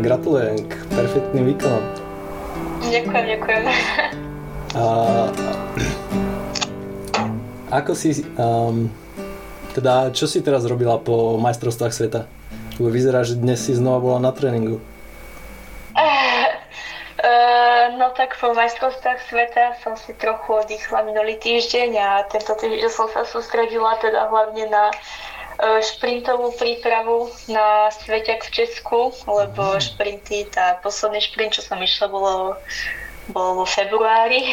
gratulujem k perfektným výkonom. Ďakujem, ďakujem. A, ako si, um, teda čo si teraz robila po majstrovstvách sveta? Lebo vyzerá, že dnes si znova bola na tréningu. Uh, no tak po majstrovstvách sveta som si trochu oddychla minulý týždeň a tento týždeň som sa sústredila teda hlavne na uh, šprintovú prípravu na Sveťak v Česku, lebo mm. šprinty, tá posledný šprint, čo som išla, bolo bol vo februári,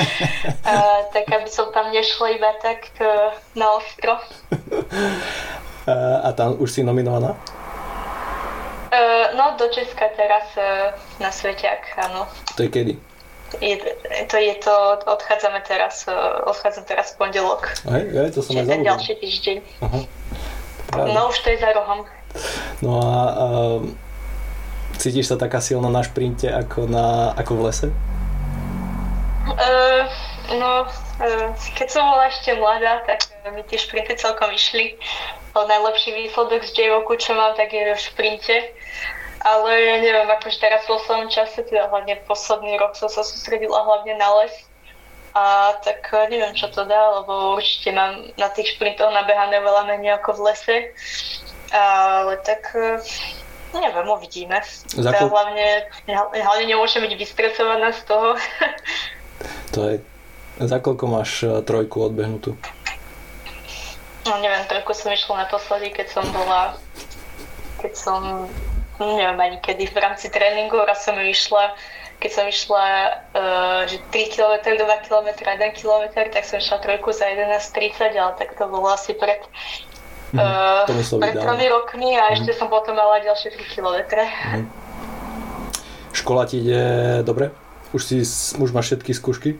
a, tak aby som tam nešla iba tak uh, na ostro. A, a tam už si nominovaná? Uh, no, do Česka teraz na Sveťak, áno. To je kedy? Je, to je to, odchádzame teraz, odchádzam teraz v pondelok. Hej, hej, to som aj ten ďalší týždeň. Aha. No, už to je za rohom. No a uh, cítiš sa taká silná na šprinte ako, na, ako v lese? Uh, no, uh, keď som bola ešte mladá, tak mi tie šprinty celkom išli. Najlepší výsledok z j čo mám, tak je v šprinte. Ale neviem, akože teraz v poslednom čase, teda hlavne posledný rok som sa sústredila hlavne na les. A tak eh, neviem, čo to dá, lebo určite mám na tých šprintoch nabehané veľa menej ako v lese. Ale tak eh, neviem, uvidíme. Za teda hlavne, hlavne nemôžem byť vystresovaná z toho. to je... Za koľko máš eh, trojku odbehnutú? No neviem, trojku som išla naposledy, keď som bola, keď som, neviem ani kedy, v rámci tréningu, raz som ju išla, keď som išla, uh, že 3 km, 2 km, 1 km, tak som išla trojku za 11.30, ale tak to bolo asi pred, uh, pred tromi rokmi a mm. ešte som potom mala ďalšie 3 km. Mm. Škola ti ide dobre? Už, si, už máš všetky skúšky?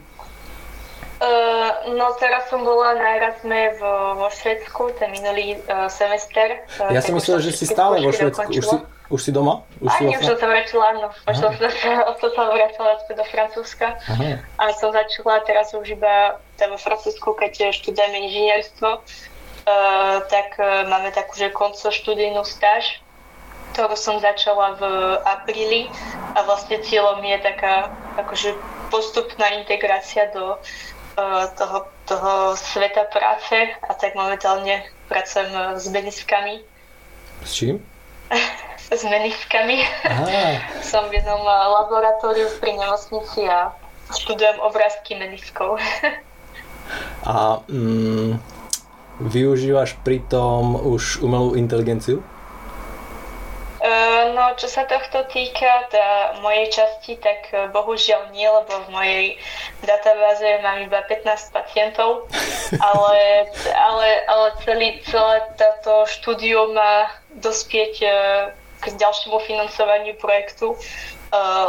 Uh, no teraz som bola na Erasme vo, vo Švedsku, ten minulý uh, semester. Ja som myslel, že si stále vo Švedsku. Už si, už si doma? Už Aj, si už som sa vrátila, áno. Už som sa, som sa vrátila do Francúzska. Aha. A som začala teraz už iba vo Francúzsku, keď študujem inžinierstvo. Uh, tak uh, máme takú, že konco študijnú stáž, ktorú som začala v apríli a vlastne cieľom je taká akože postupná integrácia do Eh, toho, toho sveta práce a tak momentálne pracujem eh, s meniskami. S čím? s meniskami. Som v jednom eh, laboratóriu pri nemocnici a študujem obrázky meniskov. a mm, využívaš pritom už umelú inteligenciu? No, čo sa tohto týka tá mojej časti, tak e, bohužiaľ nie, lebo v mojej databáze mám iba 15 pacientov, ale, ale, ale celý, celé táto štúdium má dospieť k ďalšiemu financovaniu projektu, e,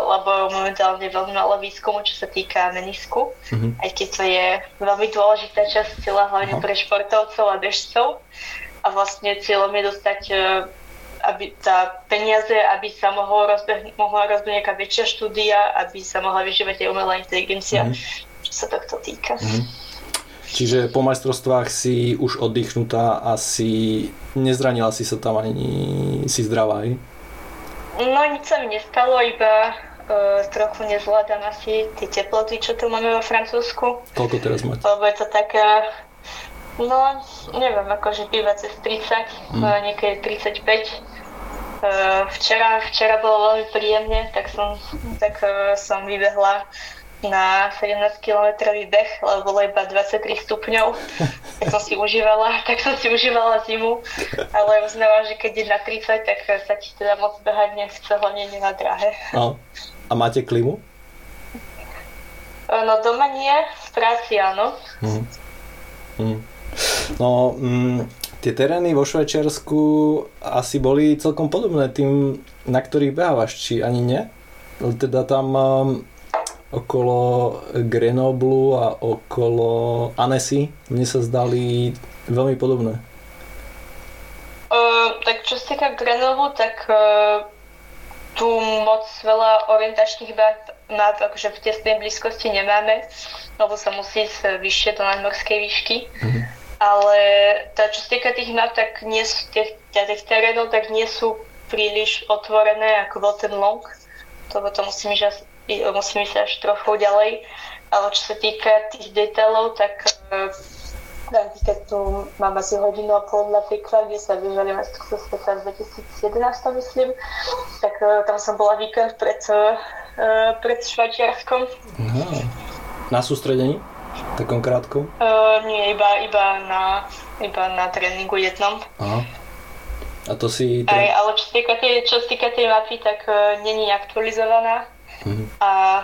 lebo momentálne veľmi malo výskumu, čo sa týka menisku, mm-hmm. aj keď to je veľmi dôležitá časť cieľa, hlavne Aha. pre športovcov a bežcov. A vlastne cieľom je dostať aby tá peniaze, aby sa mohlo rozbeh, mohla rozbehnúť nejaká väčšia štúdia, aby sa mohla vyžívať aj umelá inteligencia, mm. čo sa tohto týka. Mm. Čiže po majstrovstvách si už oddychnutá a si nezranila si sa tam ani si zdravá, aj? No nič sa mi nestalo, iba uh, trochu nezvládam asi tie teploty, čo tu máme vo Francúzsku. Koľko teraz máte? Lebo je to taká, no neviem, akože býva cez 30, mm. niekedy 35 Eh, včera, včera bolo veľmi príjemne, tak som, tak uh, som vybehla na 17 km beh, lebo bolo iba 23 stupňov, tak som si užívala, tak som si užívala zimu, ale uznávam, že keď je na 30, tak sa ti teda moc behať nechce, hlavne nie na dráhe. No. A máte klimu? Eh, no doma nie, v práci áno. Mm. Mm. No, mm, tie terény vo Švajčiarsku asi boli celkom podobné tým, na ktorých behávaš, či ani nie? Teda tam um, okolo Grenoblu a okolo Annecy mne sa zdali veľmi podobné. Uh, tak čo sa týka Grenoblu, tak uh, tu moc veľa orientačných map akože v tesnej blízkosti nemáme, lebo sa musí ísť vyššie do nadmorskej výšky. Mm-hmm ale tá, čo sa týka tých map, tak nie sú, tých, tých terénov, tak nie sú príliš otvorené, ako bol ten long. To potom musím ísť, musím ísť až trochu ďalej. Ale čo sa týka tých detailov, tak keď tu mám asi hodinu a pol na príklad, kde sa vyžali majstrovstvo sveta v 2011, myslím, tak tam som bola víkend pred, pred Švajčiarskom. Na sústredení? Takom krátkom? Uh, nie, iba, iba, na, iba na tréningu jednom. Aha. A to si... Aj, ale čo sa týka tej, čo sa týka tej mapy, tak uh, není aktualizovaná. A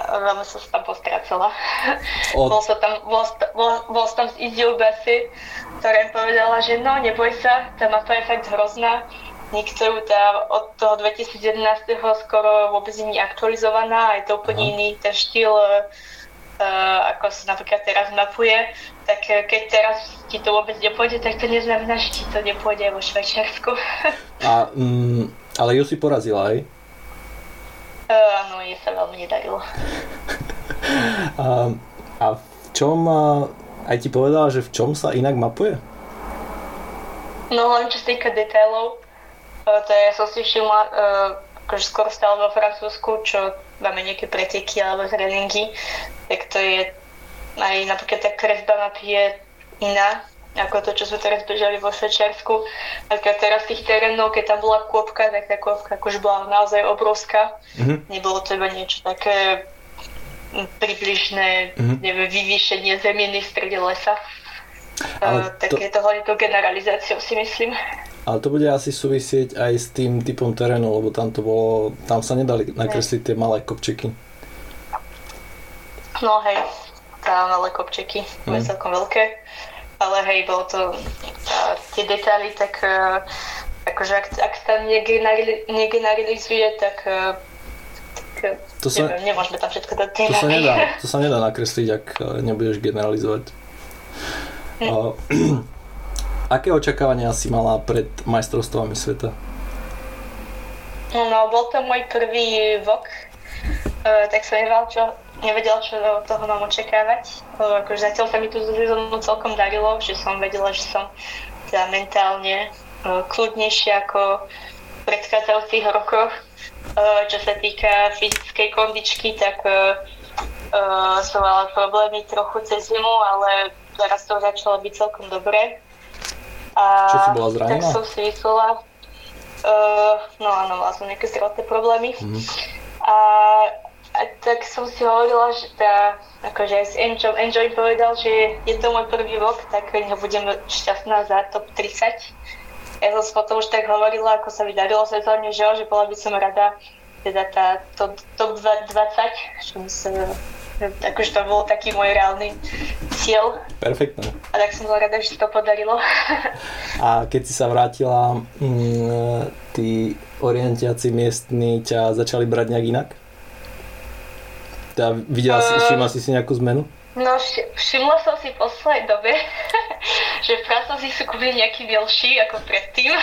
veľmi som sa tam postrácala. Od... bol, som tam, bol, bol, bol som tam s Iziou Basy, ktorá im povedala, že no, neboj sa, tá mapa je fakt hrozná. Nikto ju tá od toho 2011. skoro vôbec nie je aktualizovaná, je to úplne uh-huh. iný ten štýl Uh, ako sa napríklad teraz mapuje, tak uh, keď teraz ti to vôbec nepôjde, tak to neznamená, že ti to nepôjde vo Švajčiarsku. A, mm, ale ju si porazila, aj? Áno, jej sa veľmi nedarilo. a, a v čom, aj ti povedala, že v čom sa inak mapuje? No len čo sa týka detailov, to je, som si všimla, akože skoro stále vo Francúzsku, čo máme nejaké preteky alebo tréningy, tak to je aj napríklad tá kresba mapy je iná, ako to, čo sme teraz bežali vo Švečersku. A teraz tých terénov, keď tam bola kôpka, tak tá kôpka akože bola naozaj obrovská. Mm-hmm. Nebolo to iba niečo také približné, mm-hmm. neviem, vyvýšenie zemieny v strede lesa. Ale tak to... je to hlavne to generalizáciou si myslím. Ale to bude asi súvisieť aj s tým typom terénu, lebo tam to bolo, tam sa nedali nakresliť tie malé kopčeky. No hej, tá malé kopčeky, mm. celkom veľké, ale hej, bolo to, tá, tie detaily, tak uh, akože ak, ak sa negeneralizuje, tak, uh, tak to sa, neviem, nemôžeme tam všetko dať to sa, nedá, to sa nedá nakresliť, ak nebudeš generalizovať. Mm. Uh, Aké očakávania si mala pred majstrovstvami sveta? No, bol to môj prvý vok, uh, tak som nevedel, čo, nevedel, čo do toho mám očakávať. Uh, akože zatiaľ sa mi tu sezónu celkom darilo, že som vedela, že som teda mentálne uh, kľudnejšia ako v predchádzajúcich rokoch. Uh, čo sa týka fyzickej kondičky, tak uh, som mala problémy trochu cez zimu, ale teraz to začalo byť celkom dobré. A Čo si bola zranená? Tak som si myslela, uh, no áno, mala som nejaké zdravotné problémy. Mm. A tak som si hovorila, že tá, akože aj s Enjo, Enjo im povedal, že je to môj prvý rok, tak ho budem šťastná za top 30. Ja som potom už tak hovorila, ako sa vydarilo sezóne, že, že bola by som rada teda tá top, top 20, čo som akože to bol taký môj reálny cieľ. Perfektné. A tak som bola rada, že to podarilo. A keď si sa vrátila, mm, tí orientiaci miestni ťa začali brať nejak inak? Teda videla si, uh, všimla si si nejakú zmenu? No, všimla som si v poslednej dobe, že Francúzi sú kúpili nejaký bielší ako predtým.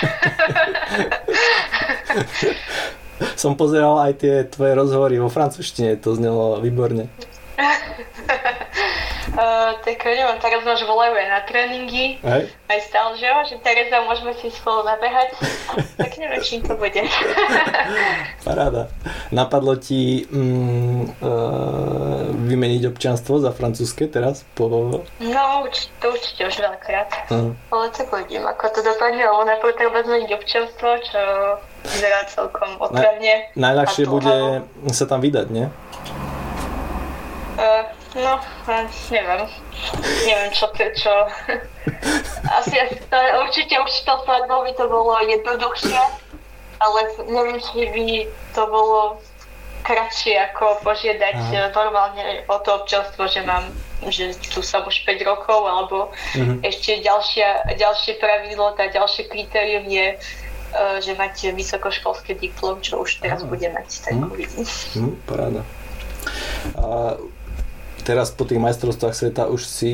som pozeral aj tie tvoje rozhovory vo francúzštine, to znelo výborne. Uh, tak neviem, teraz nás volajú aj na tréningy, Hej. aj stále, že jo, že Tereza, môžeme si spolu nabehať, tak neviem, čím to bude. Paráda. Napadlo ti mm, uh, vymeniť občanstvo za francúzske teraz? Po... No, určite, to určite už veľakrát. Uh. Ale tak uvidím, ako to dopadne, lebo najprv treba zmeniť občanstvo, čo vyzerá celkom otravne. Na, najľahšie bude sa tam vydať, nie? Uh, no, neviem. Neviem, čo to čo. Asi, asi to, určite určite svadbou by to bolo jednoduchšie, ale neviem, či by to bolo kratšie ako požiadať Aha. normálne o to občanstvo, že mám že tu som už 5 rokov, alebo uh-huh. ešte ďalšia, ďalšie pravidlo, tá ďalšie kritérium je, uh, že máte vysokoškolský diplom, čo už teraz uh-huh. bude mať, tak uh-huh. uvidím. Uh-huh, paráda. A teraz po tých majstrovstvách sveta už si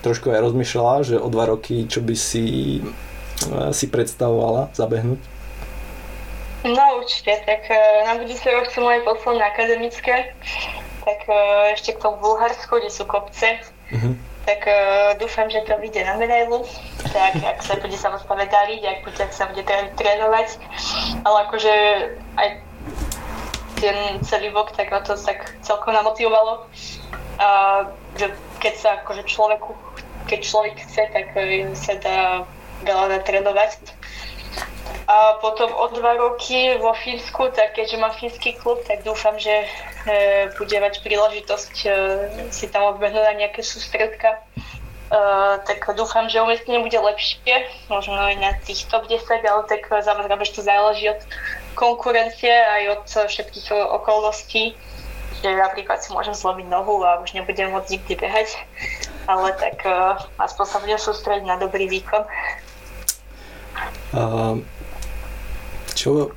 trošku aj rozmýšľala, že o dva roky, čo by si eh, si predstavovala zabehnúť? No určite, tak eh, na budúci rok chcem aj posledné akademické, tak uh, ešte k tomu Bulharsku, kde sú kopce, uh-huh. tak dúfam, že to vyjde na medailu, tak ak sa bude samozrejme dariť, ak, bude, ak sa bude trénovať, ale akože aj ten celý bok, tak ma to tak celkom namotivovalo. A že keď sa akože človeku, keď človek chce, tak sa dá veľa natrénovať a potom o dva roky vo Fínsku, tak keďže mám fínsky klub, tak dúfam, že e, bude mať príležitosť e, si tam odbehnúť na nejaké sústredka. E, tak dúfam, že umiestnenie bude lepšie, možno aj na tých top 10, ale tak samozrejme, že to záleží od konkurencie aj od všetkých okolností že napríklad si môžem zlomiť nohu a už nebudem môcť nikdy behať, ale tak uh, aspoň sa budem sústrediť na dobrý výkon. Uh, čo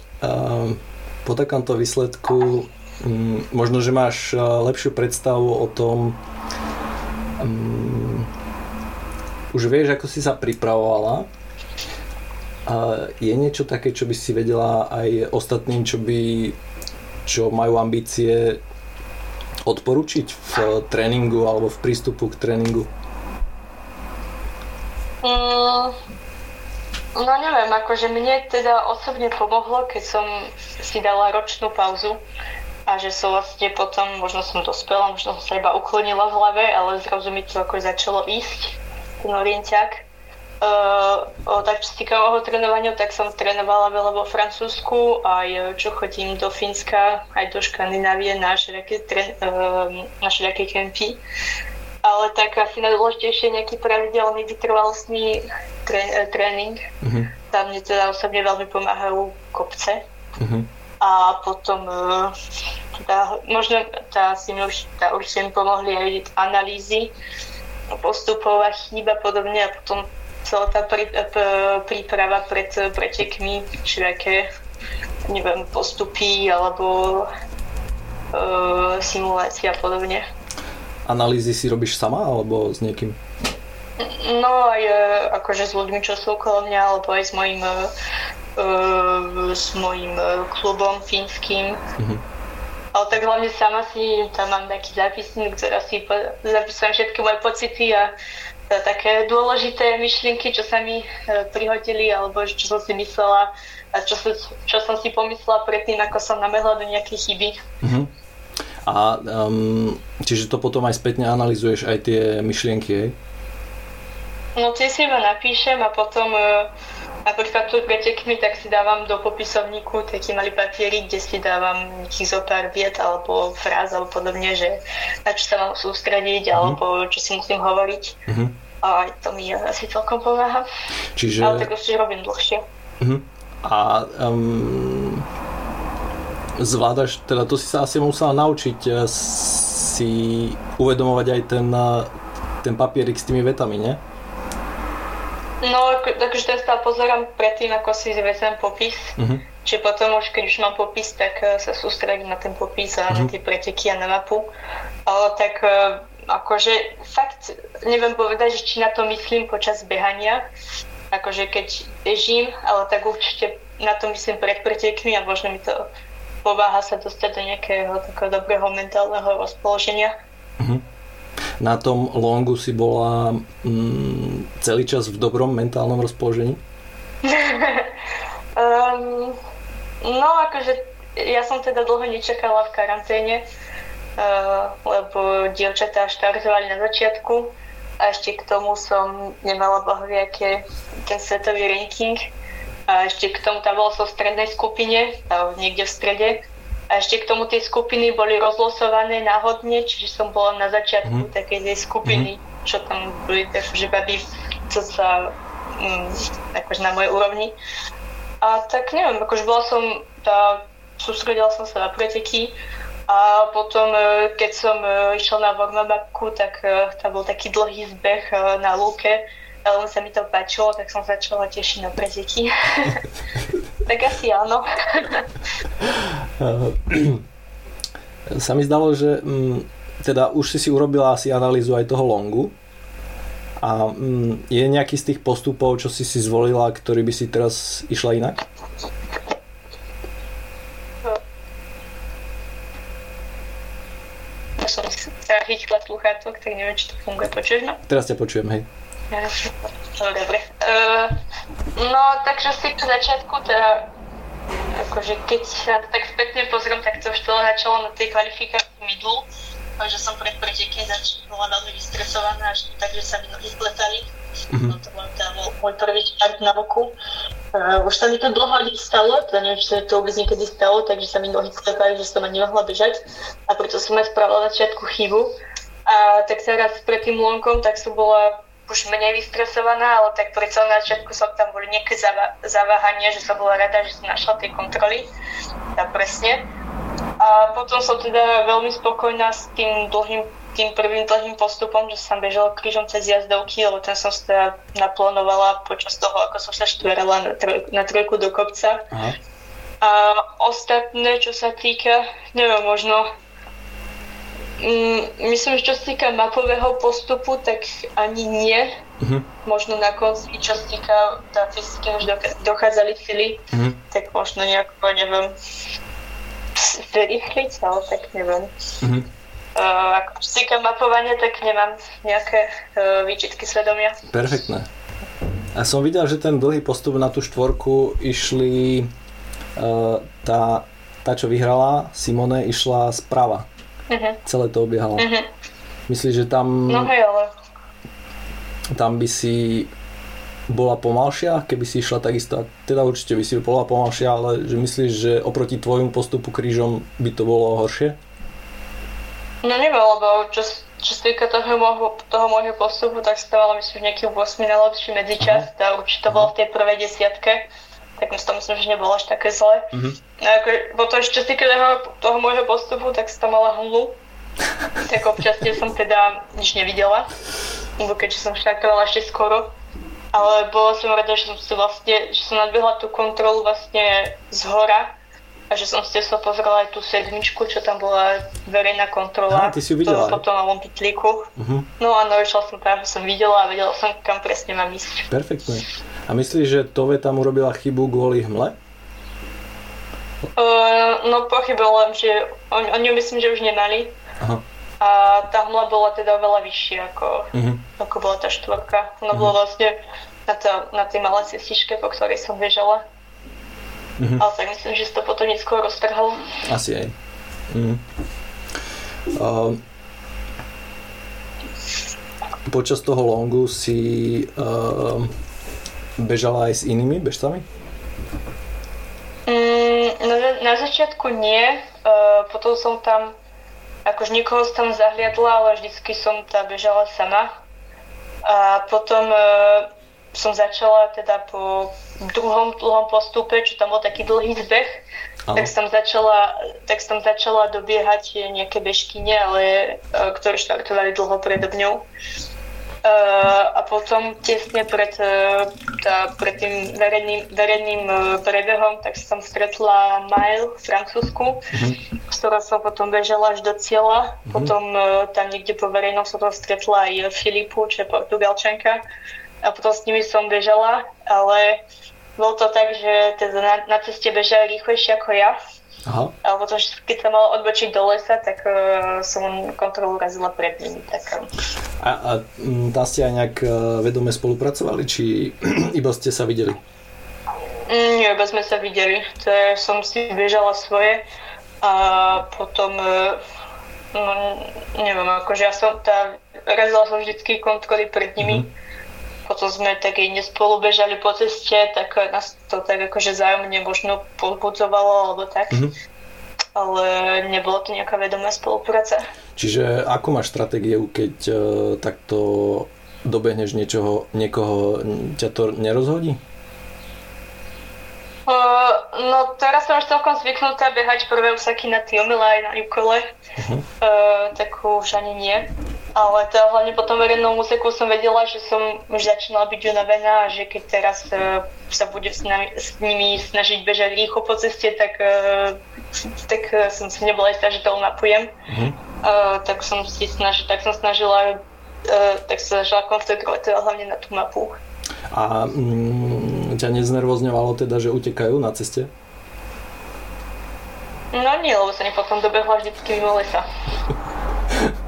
po takomto výsledku mm, možno, že máš lepšiu predstavu o tom, um, už vieš, ako si sa pripravovala. A je niečo také, čo by si vedela aj ostatným, čo by čo majú ambície odporučiť v tréningu alebo v prístupu k tréningu? Mm, No neviem, akože mne teda osobne pomohlo, keď som si dala ročnú pauzu a že som vlastne potom, možno som dospela, možno som sa iba uklonila v hlave, ale zrazu mi to ako začalo ísť, ten orientiak. Uh, o tak čo týka trénovania, tak som trénovala veľa vo Francúzsku, aj čo chodím do Fínska, aj do Škandinávie na všelijaké, uh, na všelijaké kempy ale tak asi najdôležitejšie nejaký pravidelný vytrvalostný tré, e, tréning. Uh-huh. Tam mne teda osobne veľmi pomáhajú kopce. Uh-huh. A potom teda, možno tá, si mi už, tá, určite mi pomohli aj analýzy postupov a chýba podobne a potom celá tá e, príprava pred pretekmi, všelijaké neviem, postupy alebo uh, simulácia a podobne analýzy si robíš sama alebo s niekým? No aj e, akože s ľuďmi, čo sú okolo mňa, alebo aj s mojim, uh, s mojim klubom fínskym. Uh-huh. Ale tak hlavne sama si tam mám taký zápisník, ktorá si zapisujem všetky moje pocity a také dôležité myšlienky, čo sa mi uh, prihodili, alebo čo som si myslela a čo, som, čo som si pomyslela predtým, ako som namehla do nejakej chyby. Uh-huh. A um, čiže to potom aj spätne analizuješ aj tie myšlienky, hej? No tie si iba napíšem a potom uh, napríklad tu pretekmi, tak si dávam do popisovníku taký malý papierik, kde si dávam nejakých zo pár viet alebo fráz alebo podobne, že na čo sa mám sústrediť uh-huh. alebo čo si musím hovoriť. Uh-huh. A to mi asi celkom pomáha. Čiže... Ale tak už robím dlhšie. Uh-huh. A um, zvládaš, teda to si sa asi musela naučiť eh, si uvedomovať aj ten, eh, ten papierik s tými vetami, nie? No, takže ten stav pozerám predtým, ako si vezem popis. Uh-huh. Čiže potom už, keď už mám popis, tak eh, sa sústredím na ten popis a uh-huh. na mhm. tie preteky a na mapu. Ale tak akože fakt neviem povedať, že či na to myslím počas behania. Akože keď bežím, ale tak určite na to myslím pred pretekmi a možno mi to pomáha sa dostať do nejakého takého dobrého mentálneho rozpoloženia. Uh-huh. Na tom longu si bola mm, celý čas v dobrom mentálnom rozpoložení? um, no akože ja som teda dlho nečakala v karanténe, uh, lebo dievčatá štartovali na začiatku a ešte k tomu som nemala bohoviaké ten svetový ranking a ešte k tomu tam bolo so v strednej skupine, niekde v strede. A ešte k tomu tie skupiny boli rozlosované náhodne, čiže som bola na začiatku mm. takej tej skupiny, mm. čo tam boli že baby, co sa um, akože na mojej úrovni. A tak neviem, akože bola som, tá, sústredila som sa na preteky a potom, e, keď som e, išla na warm-upku, tak e, tam bol taký dlhý zbeh na lúke, veľmi sa mi to páčilo, tak som začala tešiť na preteky. tak asi áno. sa mi zdalo, že mm, teda už si si urobila asi analýzu aj toho longu. A mm, je nejaký z tých postupov, čo si si zvolila, ktorý by si teraz išla inak? sluchátok, tak neviem, či to funguje. Počuješ ma? Teraz ťa počujem, hej. No, dobre. Uh, no, takže si k začiatku teda akože keď sa tak spätne pozriem, tak to už to začalo na tej kvalifikácii midlu, že som pred preteky bola veľmi vystresovaná, až tak, že sa mi nohy spletali. Mm-hmm. No to bol teda môj prvý štart na boku. Uh, už sa mi to dlho nestalo, teda neviem, či sa to vôbec niekedy stalo, takže sa mi nohy spletali, že som ani nemohla bežať a preto som aj spravila na začiatku chybu. A tak teraz pred tým lonkom, tak som bola už menej vystresovaná, ale tak predsa na začiatku som tam boli nejaké zaváhanie, že som bola rada, že som našla tie kontroly. A presne. A potom som teda veľmi spokojná s tým dlhým tým prvým dlhým postupom, že som bežala krížom cez jazdovky, lebo ten som teda naplánovala počas toho, ako som sa štverala na, troj, na trojku do kopca. Aha. A ostatné, čo sa týka, neviem, možno myslím, že čo sa týka mapového postupu, tak ani nie. Uh-huh. Možno na konci, čo sa týka tá fyziky, už dochádzali sily, uh-huh. tak možno nejako, neviem, vyrýchliť, ale tak neviem. Uh-huh. Uh, ako čo sa týka mapovania, tak nemám nejaké uh, výčitky svedomia. Perfektné. A som videl, že ten dlhý postup na tú štvorku išli uh, tá, tá, čo vyhrala, Simone, išla sprava uh-huh. celé to obiehalo. Uh-huh. Myslíš, že tam... No hej, ale... Tam by si bola pomalšia, keby si išla takisto, teda určite by si bola pomalšia, ale že myslíš, že oproti tvojmu postupu krížom by to bolo horšie? No neviem, lebo čo, čo sa týka toho môjho, toho môjho postupu, tak stávala myslím, že nejaký 8 najlepší medzičas, uh-huh. tak určite to bolo v tej prvej desiatke tak to myslím, že nebolo až také zle. Mm-hmm. A ako, potom ešte z toho, toho môjho postupu, tak som tam mala hmlu. tak občas som teda nič nevidela, lebo keďže som štartovala ešte skoro. Ale bola som rada, že som si vlastne, že som nadbehla tú kontrolu vlastne z hora a že som si sa pozrela aj tú sedmičku, čo tam bola verejná kontrola. Aha, ty si ju videla. Potom na pitlíku. Uh-huh. No a išla som tam, som videla a vedela som, kam presne mám ísť. Perfektne. A myslíš, že Tove tam urobila chybu kvôli hmle? Uh, no pochybujem, že on, oni myslím, že už nemali. Aha. A tá hmla bola teda veľa vyššia ako, uh-huh. ako bola tá štvorka. Ona uh-huh. bola vlastne na, to, na tej malej cestičke, po ktorej som bežala. Uh-huh. Ale tak myslím, že si to potom neskôr roztrhalo. Asi aj. Uh-huh. Uh, počas toho longu si uh, bežala aj s inými bežcami? Mm, na, na začiatku nie, uh, potom som tam, akože niekoho som tam zahliadla, ale vždycky som tam bežala sama. A potom uh, som začala teda po druhom dlhom postupe, čo tam bol taký dlhý zbeh, tak som, začala, tak som začala dobiehať nejaké bežkyne, ale, uh, ktoré štartovali dlho predo mňou. Uh, a potom tesne pred, uh, tá, pred tým verejným, verejným uh, prebehom tak som stretla Mail v Francúzsku, uh-huh. s ktorou som potom bežala až do cieľa. Uh-huh. Potom tam niekde po verejnom som tam stretla aj Filipu, čo je Portugalčanka. A potom s nimi som bežala, ale bolo to tak, že teda na, na ceste bežali rýchlejšie ako ja. Aha. A potom, keď sa mal odbočiť do lesa, tak uh, som kontrolu razila pred nimi. Tak, uh. A, a mm, tam ste aj nejak uh, vedome spolupracovali, či iba ste sa videli? Mm, nie, iba sme sa videli. To je, som si bežala svoje a potom, no, neviem, akože ja som, tá, razila som vždycky kontroly pred nimi. Mm-hmm potom sme tak aj nespolu bežali po ceste, tak nás to tak akože zájomne možno podbudzovalo alebo tak. Mm-hmm. Ale nebolo to nejaká vedomá spolupráca. Čiže ako máš stratégiu, keď uh, takto dobehneš niečoho, niekoho, ťa to nerozhodí? Uh, no teraz som už celkom zvyknutá behať prvé úsaky na Tiomile aj na Jukole, uh-huh. uh, tak už ani nie. Ale to hlavne po tom verejnom úseku som vedela, že som už začínala byť unavená a že keď teraz uh, sa bude s, nami, s nimi snažiť bežať rýchlo po ceste, tak, uh, tak uh, som si nebola istá, že to napujem. Mm-hmm. Uh, tak som si snažila, tak som snažila uh, tak sa snažila koncentrovať teda hlavne na tú mapu. A mm, ťa neznervozňovalo teda, že utekajú na ceste? No nie, lebo sa mi potom dobehla vždycky mimo lesa.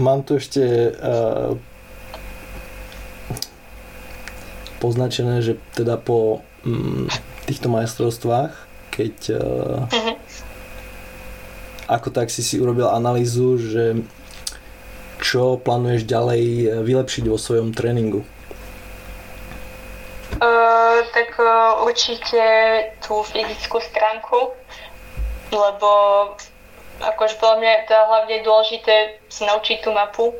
Mám tu ešte poznačené, že teda po um, týchto majstrovstvách, keď ako tak si si urobil analýzu, že čo plánuješ ďalej vylepšiť vo svojom tréningu? Uh, tak uh, určite tú fyzickú stránku, lebo akože podľa mňa je to hlavne dôležité si naučiť tú mapu,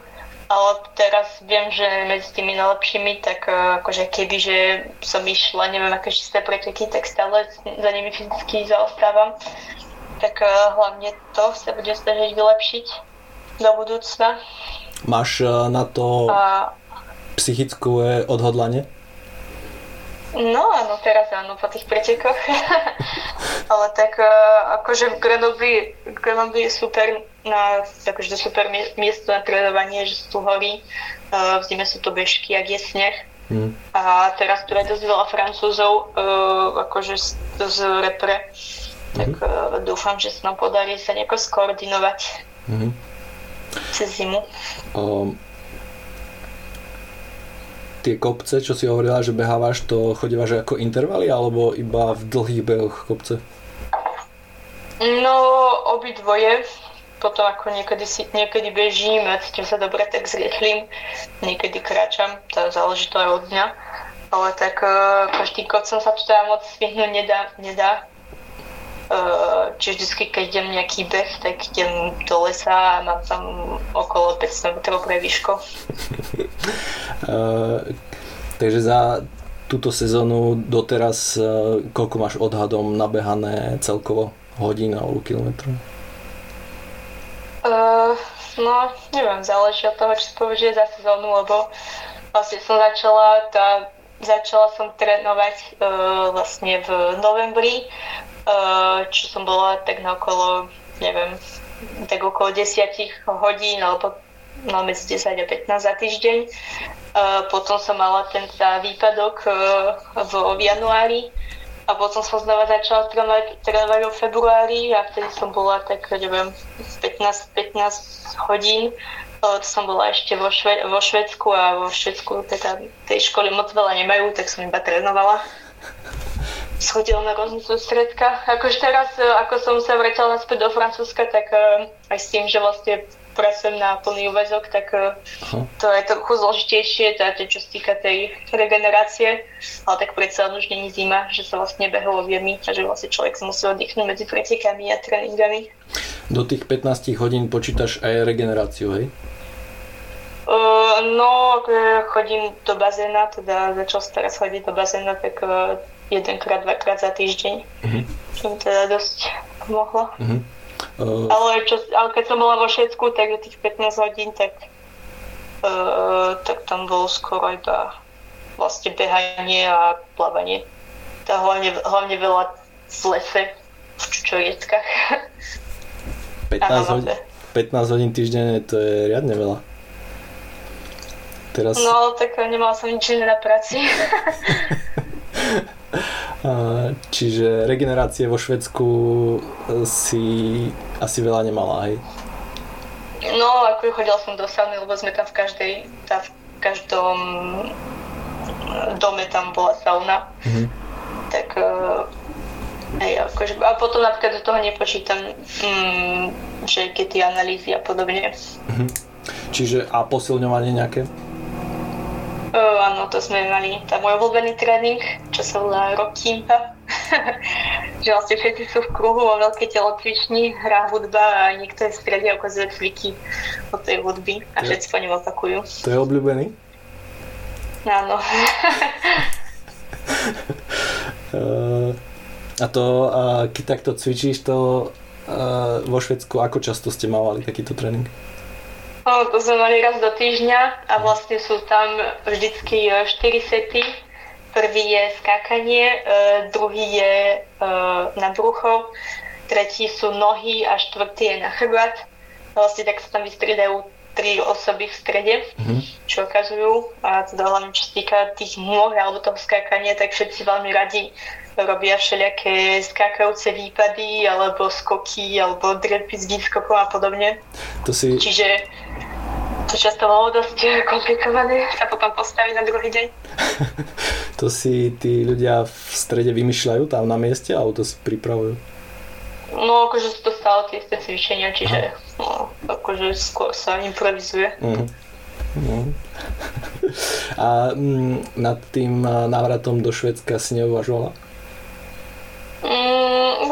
ale teraz viem, že medzi tými najlepšími, tak akože keby, že som išla, neviem, aké čisté preteky, tak stále za nimi fyzicky zaostávam. Tak hlavne to sa bude snažiť vylepšiť do budúcna. Máš na to a... psychické odhodlanie? No áno, teraz áno, po tých pretekoch. Ale tak uh, akože v Grenoble, Grenoble je super, na, akože super miesto na trénovanie, že sú tu hory, uh, v zime sú to bežky, ak je sneh. Mm. A teraz tu je dosť veľa Francúzov, uh, akože z, repre. Tak mm. uh, dúfam, že sa nám podarí sa nejako skoordinovať mm. cez zimu. Um, tie kopce, čo si hovorila, že behávaš, to chodívaš ako intervaly alebo iba v dlhých behoch kopce? No, obidvoje. Potom ako niekedy, si, niekedy bežím a cítim sa dobre, tak zrýchlim. Niekedy kráčam, to záleží to aj od dňa. Ale tak uh, každý kopcom sa tu teda moc svihnúť nedá. nedá. Čiže vždy, keď idem nejaký beh, tak idem do lesa a mám tam okolo 500 metrov pre výško. uh, takže za túto sezónu doteraz uh, koľko máš odhadom nabehané celkovo hodín alebo kilometrov? Uh, no, neviem, záleží od toho, čo považuje za sezónu, lebo vlastne som začala, tá, začala som trénovať uh, vlastne v novembri Eh, čo som bola tak na okolo, neviem, tak okolo 10 hodín alebo no, medzi 10 a 15 za týždeň. Uh, potom som mala ten výpadok uh, v, v januári a potom som znova začala trénovať, trénovať v februári a vtedy som bola tak, neviem, 15-15 hodín. To som bola ešte vo, Šve- vo Švedsku a vo Švedsku teda tej školy moc veľa nemajú, tak som iba trénovala schodila na rôzne sústredka. Akož teraz, e, ako som sa vracala naspäť do Francúzska, tak e, aj s tým, že vlastne pracujem na plný úvezok, tak uh, to je trochu zložitejšie, teda čo sa týka tej regenerácie, ale tak predsa už není zima, že sa vlastne behlo viemi a že vlastne človek sa musí oddychnúť medzi pretekami a tréningami. Do tých 15 hodín počítaš aj regeneráciu, hej? Uh, no, chodím do bazéna, teda začal teraz chodiť do bazéna, tak uh, jedenkrát, dvakrát za týždeň, uh-huh. čo mi teda dosť pomohlo. Uh-huh. Uh... Ale, čo, ale keď som bola vo Švedsku, tak do tých 15 hodín, tak, uh, tak tam bolo skoro iba vlastne behanie a plávanie. Tá hlavne, hlavne veľa v lese, v čučorieckách. 15 hodín, 15 hodín týždenne, to je riadne veľa. Teraz... No, tak nemala som nič iné na práci. Čiže regenerácie vo Švedsku e, si asi veľa nemala, hej? No, ako chodila som do sauny, lebo sme tam v každej, tá, v každom dome tam bola sauna. Mm-hmm. Tak uh, hej, akože, a potom napríklad do toho nepočítam, mm, že keď tie analýzy a podobne. Mm-hmm. Čiže a posilňovanie nejaké? Uh, áno, to sme mali, tá môj obľúbený tréning, čo sa volá Rock Kimpa. že vlastne všetci sú v kruhu vo veľkej telocvični, hrá hudba a niekto je v strede ukazuje cviky od tej hudby a všetci po ňom opakujú. To je obľúbený? Áno. uh, a to, uh, keď takto cvičíš, to uh, vo Švedsku, ako často ste mávali takýto tréning? No, to sme mali raz do týždňa a vlastne sú tam vždycky 4 e, sety. Prvý je skákanie, e, druhý je e, na brucho, tretí sú nohy a štvrtý je na chrbát. Vlastne tak sa tam vystriedajú tri osoby v strede, mm-hmm. čo ukazujú. A teda hlavne čo sa týka tých nôh alebo toho skákania, tak všetci veľmi radi robia všelijaké skákajúce výpady, alebo skoky, alebo drepy s výskokom a podobne. To si... Čiže to často bolo dosť komplikované sa potom postaviť na druhý deň. to si tí ľudia v strede vymýšľajú tam na mieste, alebo to si pripravujú? No, akože sú to stále tie isté cvičenia, čiže no, akože skôr sa improvizuje. Uh-huh. A mm, nad tým návratom do Švedska si neuvažovala?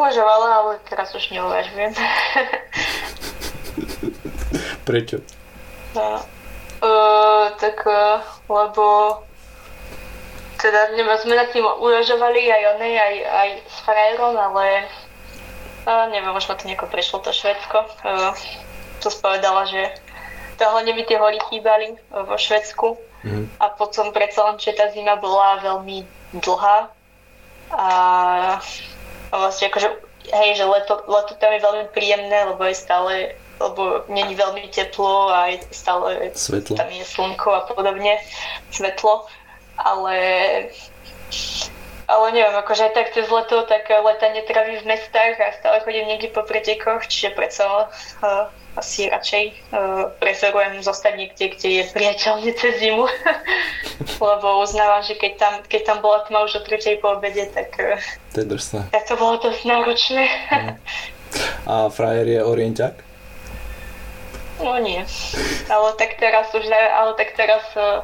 Uvažovala, ale teraz už neuvažujem. Prečo? No, uh, tak uh, lebo teda sme nad tým uvažovali aj onej, aj, aj s frajerom, ale uh, neviem, už ma to nejako prešlo to Švedsko. Uh, to spovedala, že to hlavne mi tie hory chýbali uh, vo Švedsku. Mm. A potom predsa len, že tá zima bola veľmi dlhá a, a vlastne akože, hej, že leto, leto tam je veľmi príjemné, lebo je stále, lebo není veľmi teplo a je stále svetlo. tam je slnko a podobne, svetlo, ale ale neviem, akože aj tak cez leto, tak leta netravím v mestách a stále chodím niekde po pretekoch, čiže predsa uh, asi radšej uh, preferujem zostať niekde, kde je priateľne cez zimu, lebo uznávam, že keď tam, keď tam bola tma už o tretej po obede, tak, uh, to, je drsné. tak to bolo dosť náročné. Mhm. A frajer je orienťák? No nie, ale tak teraz už, ale tak teraz uh,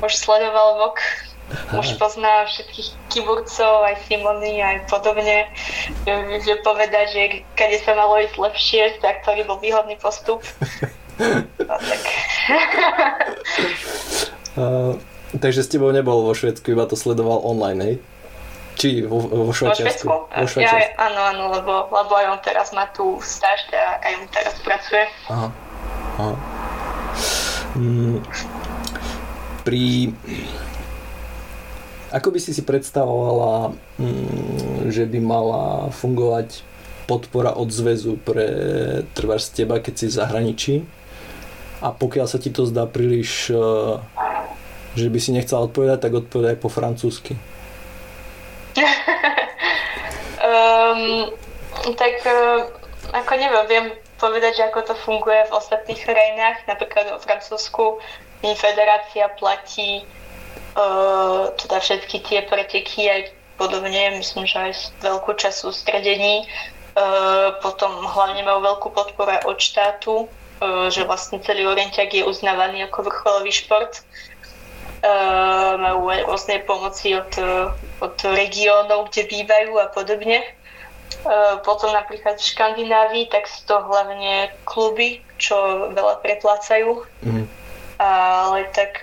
už sledoval vok už pozná všetkých kiburcov, aj Simony, aj podobne. Že povedať, že kade sa malo ísť lepšie, tak to bol výhodný postup. No, tak. uh, takže s tebou nebol vo Švedsku, iba to sledoval online, hej? Či vo, vo Švajčiarsku? Vo Švedsku? Ja, áno, áno, lebo, lebo aj on teraz má tu stáž a aj on teraz pracuje. Aha. Aha. Mm, pri ako by si si predstavovala, mm, že by mala fungovať podpora od zväzu pre trváš z teba, keď si v zahraničí? A pokiaľ sa ti to zdá príliš, e, že by si nechcela odpovedať, tak odpovedaj po francúzsky. um, tak uh, ako neviem, viem povedať, že ako to funguje v ostatných krajinách. Napríklad vo Francúzsku federácia platí teda všetky tie preteky aj podobne, myslím, že aj veľkú časť sústredení. Potom hlavne majú veľkú podporu od štátu, že vlastne celý orientiak je uznávaný ako vrcholový šport. Majú aj rôzne pomoci od, od regiónov, kde bývajú a podobne. Potom napríklad v Škandinávii, tak sú to hlavne kluby, čo veľa preplácajú. Mm. Ale tak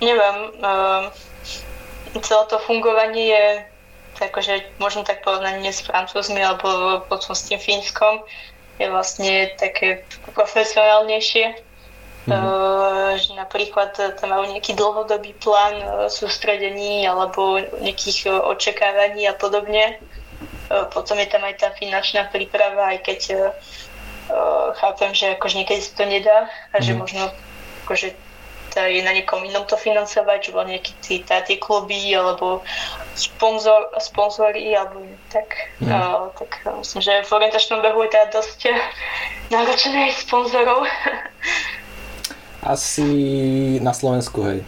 neviem, uh, celé to fungovanie je akože možno tak porovnanie s Francúzmi alebo potom s tým Fínskom je vlastne také profesionálnejšie. Mm-hmm. Že napríklad tam majú nejaký dlhodobý plán uh, sústredení alebo nejakých uh, očakávaní a podobne. Uh, potom je tam aj tá finančná príprava, aj keď chápem, že akože niekedy sa to nedá a mm-hmm. že mhm. možno akože je na niekom inom to financovať, že bol nejaký tí, tá, tie kluby alebo sponzor, sponzory alebo tak. Mm. Uh, tak myslím, že v orientačnom behu je teda dosť náročné aj sponzorov. Asi na Slovensku, hej.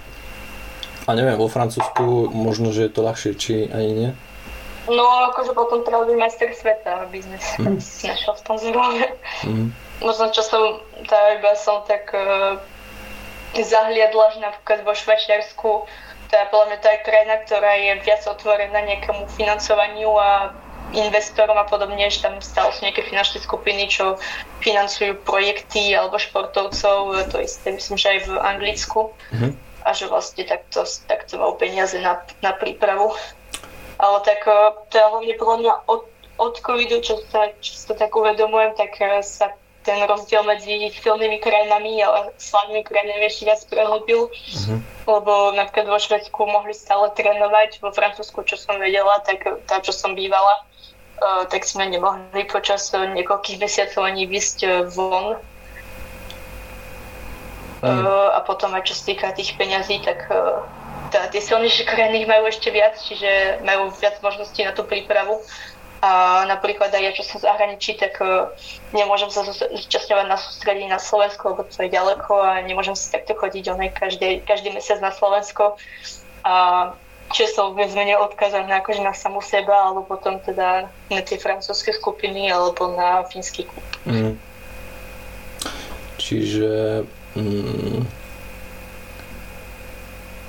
A neviem, vo Francúzsku možno, že je to ľahšie, či ani nie? No, akože potom treba byť majster sveta, aby sme mm. si našiel sponzorov. Mm. Možno čo som, tak iba som tak uh, zahliadla, že napríklad vo Švajčiarsku teda podľa mňa to je krajina, ktorá je viac otvorená nejakému financovaniu a investorom a podobne, že tam stále sú nejaké finančné skupiny, čo financujú projekty alebo športovcov, to isté myslím, že aj v Anglicku. Mm-hmm. A že vlastne takto, takto majú peniaze na, na prípravu. Ale tak teda hlavne podľa mňa od, od covidu, čo sa, čo sa tak uvedomujem, tak e, sa ten rozdiel medzi silnými krajinami a slabými krajinami ešte viac prehlbil, uh-huh. lebo napríklad vo Švedsku mohli stále trénovať, vo Francúzsku, čo som vedela, tak tá, čo som bývala, uh, tak sme nemohli počas niekoľkých mesiacov ani vysť uh, von. Uh, a potom aj čo sa týka tých peňazí, tak uh, tá, tie silnejšie krajiny majú ešte viac, čiže majú viac možností na tú prípravu. A napríklad aj ja, čo som v zahraničí, tak uh, nemôžem sa zúčastňovať na sústredí na Slovensko, lebo to je ďaleko a nemôžem si takto chodiť onej každý, každý mesiac na Slovensko. A čiže som viac menej odkazaná akože na samú seba, alebo potom teda na tie francúzske skupiny, alebo na fínsky klub. Mm. Čiže mm,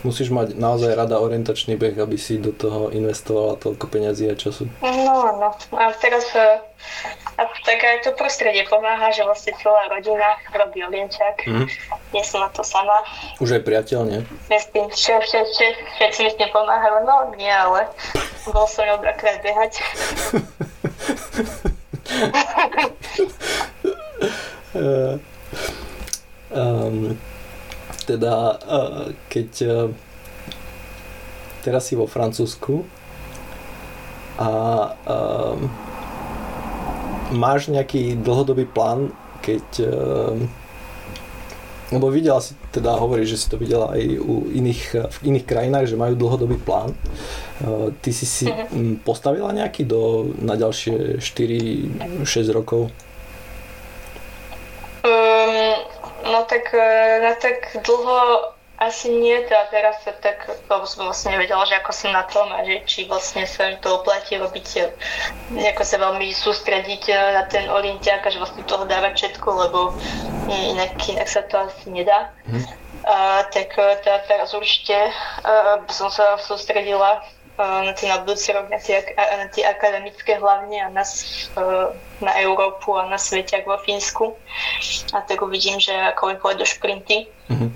musíš mať naozaj rada orientačný beh, aby si do toho investovala toľko peniazí a času. No, no. A teraz e, a tak aj to prostredie pomáha, že vlastne celá rodina robí orienčák. Mm. Nie som na to sama. Už aj priateľ, nie? Myslím, že všetci mi s tým pomáhajú. No, nie, ale bol som ju dvakrát behať. um, teda eh, keď eh, teraz si vo Francúzsku a um, máš nejaký dlhodobý plán, keď um, lebo videla si, teda hovorí, že si to videla aj u iných, v iných krajinách, že majú dlhodobý plán. Ty si si uh-huh. postavila nejaký do, na ďalšie 4-6 rokov? No tak e, na tak dlho asi nie, teda teraz sa tak, lebo som vlastne nevedela, že ako som na tom a že či vlastne sa mi to oplatí robiť, e, nejako sa veľmi sústrediť e, na ten olimpiák a že vlastne toho dávať všetko, lebo inak, inak sa to asi nedá. Mm. A, tak teda teraz určite by som sa sústredila na tie budúci rok, na tie, na tie akademické hlavne a na, na Európu a na svete ako vo Fínsku. A tak uvidím, že ako mi pôjdu šprinty. Mm-hmm.